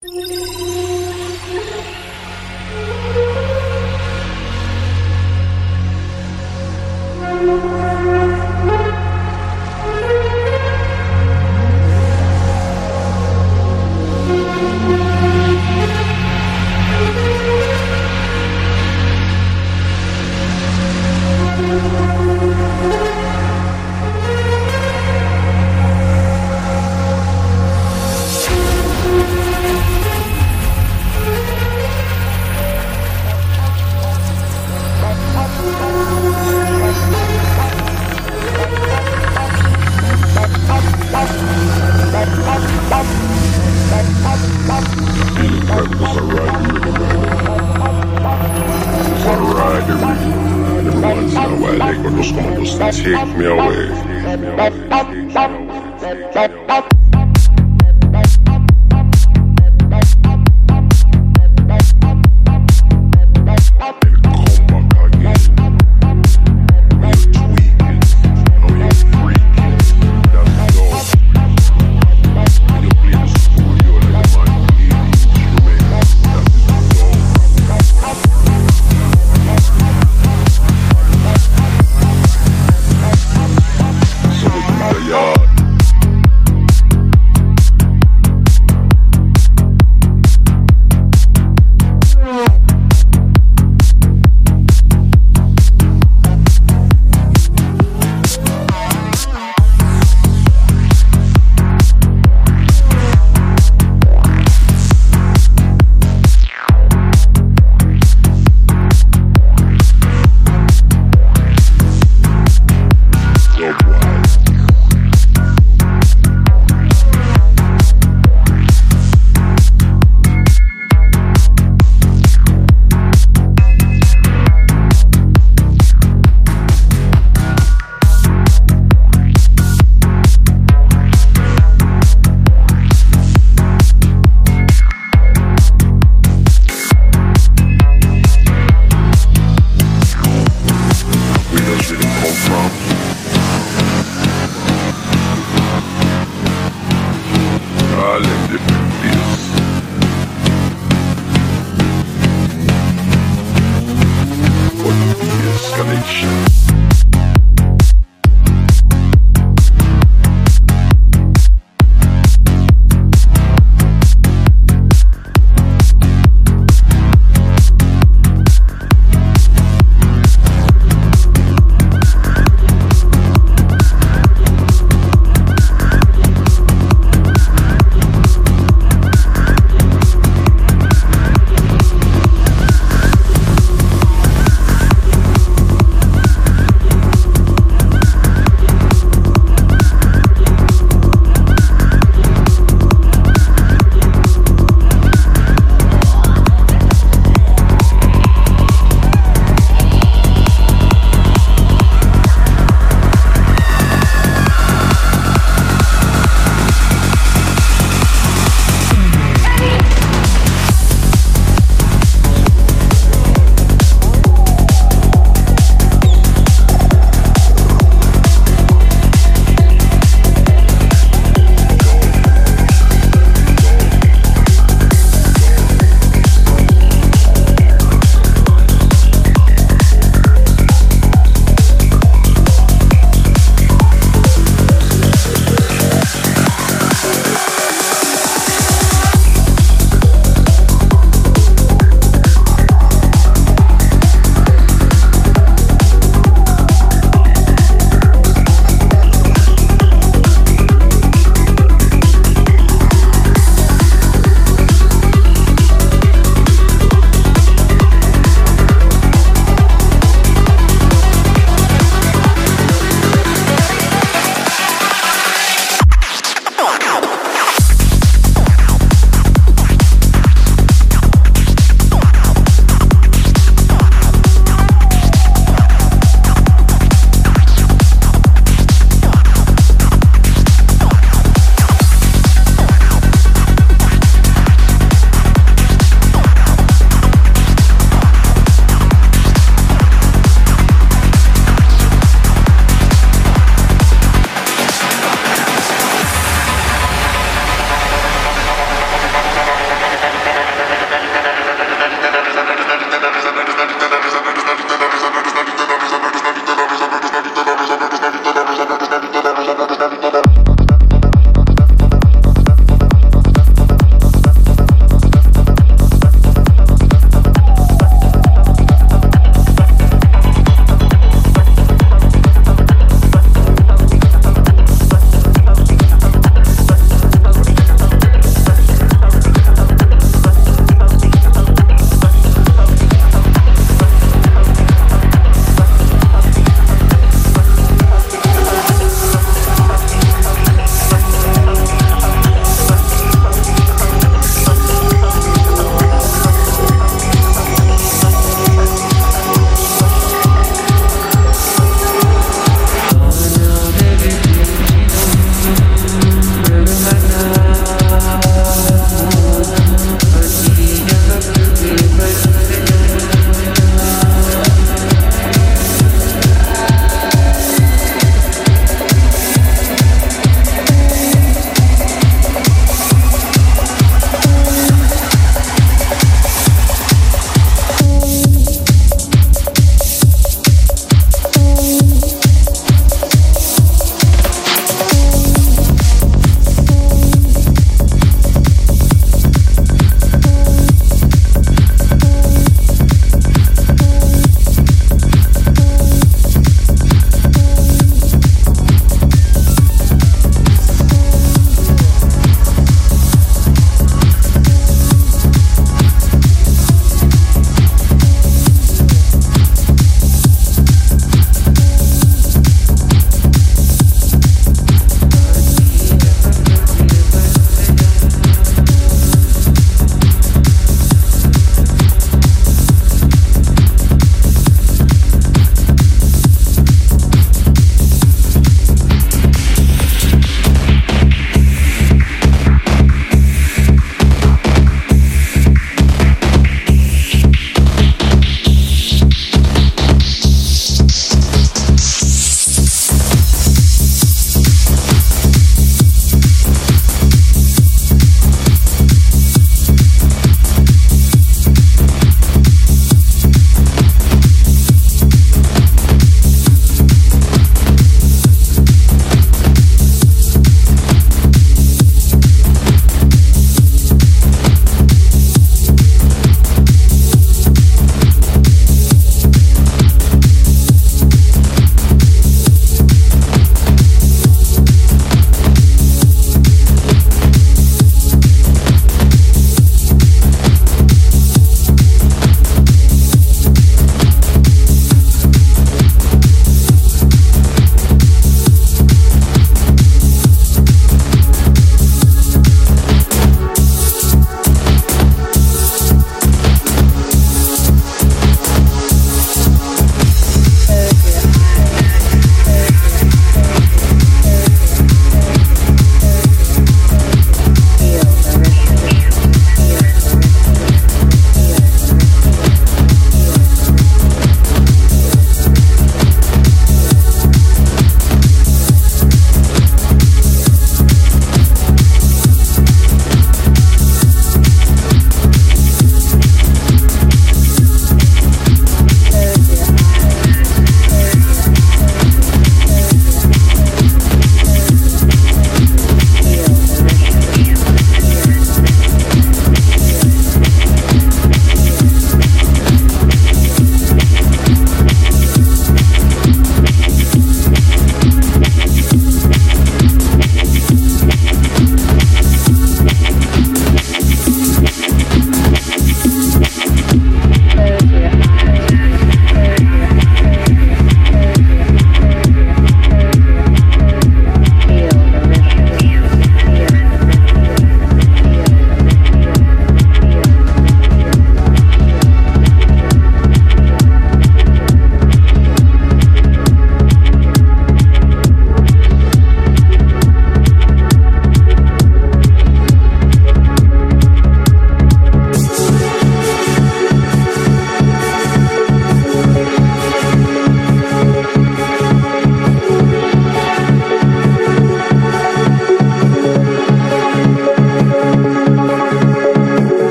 Música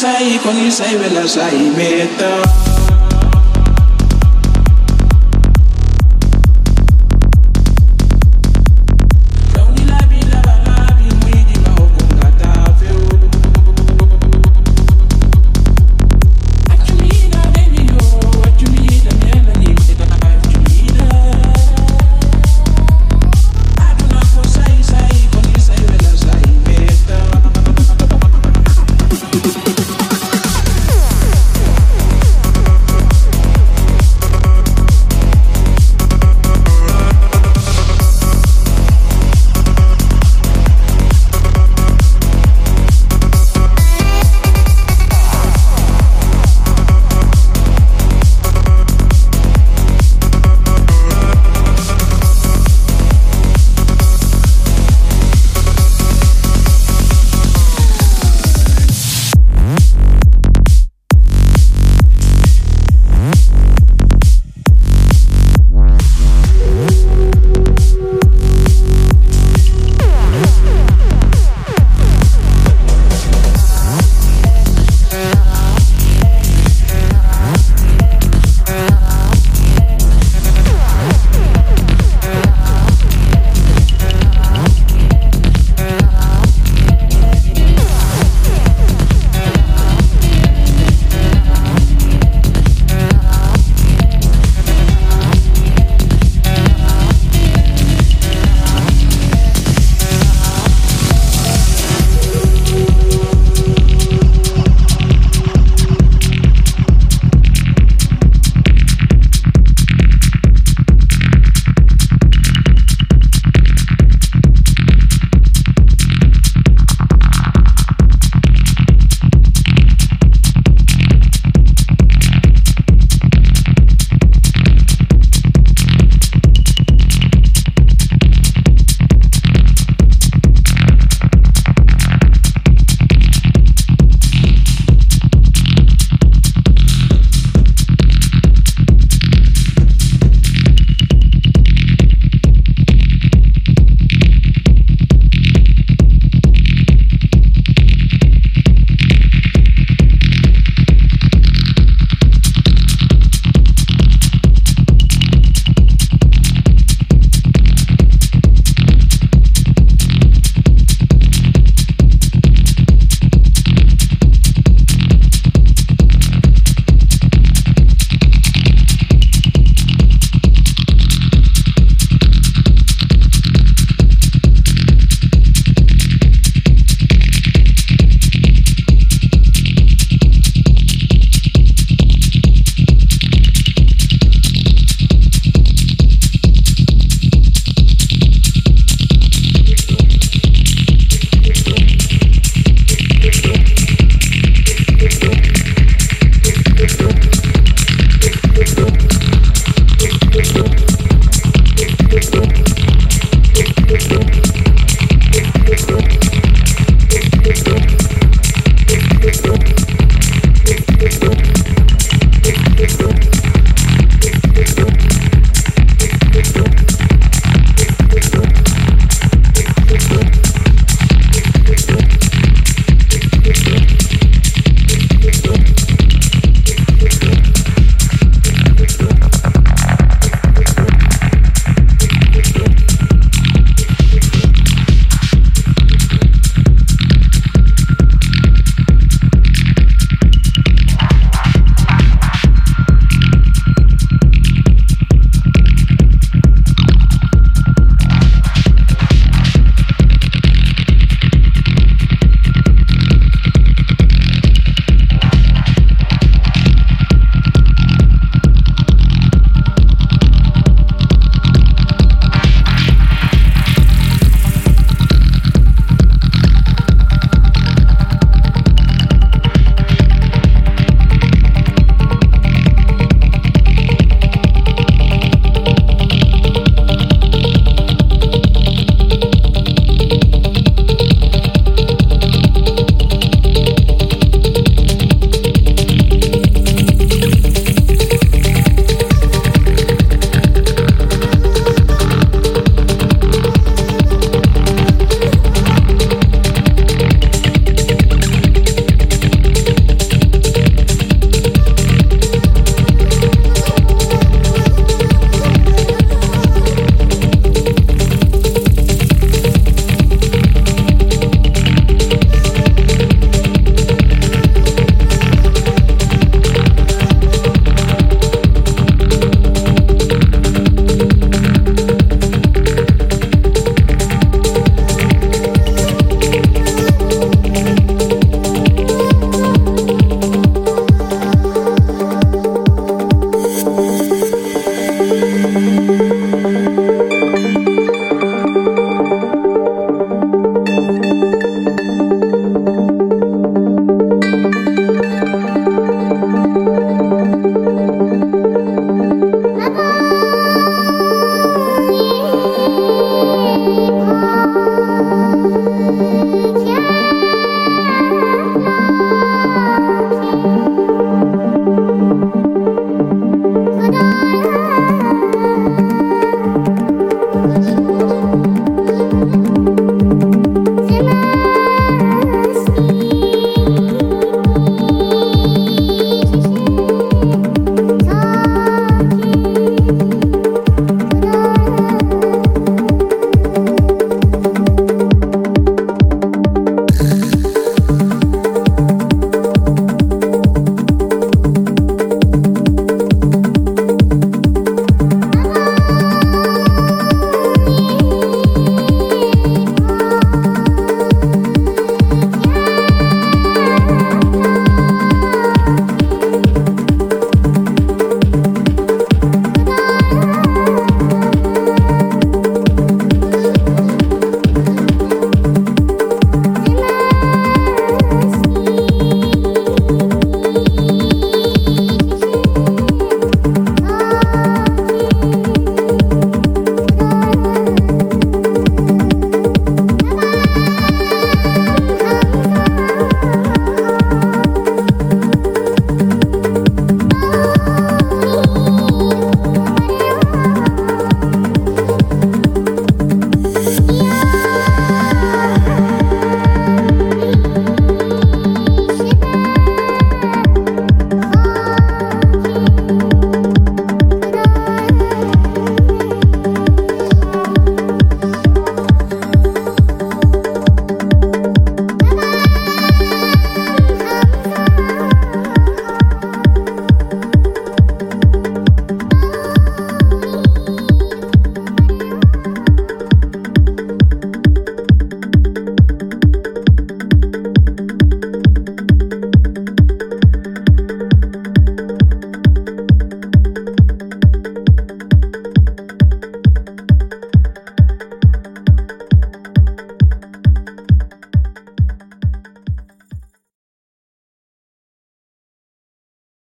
say say ko ni say wela say meta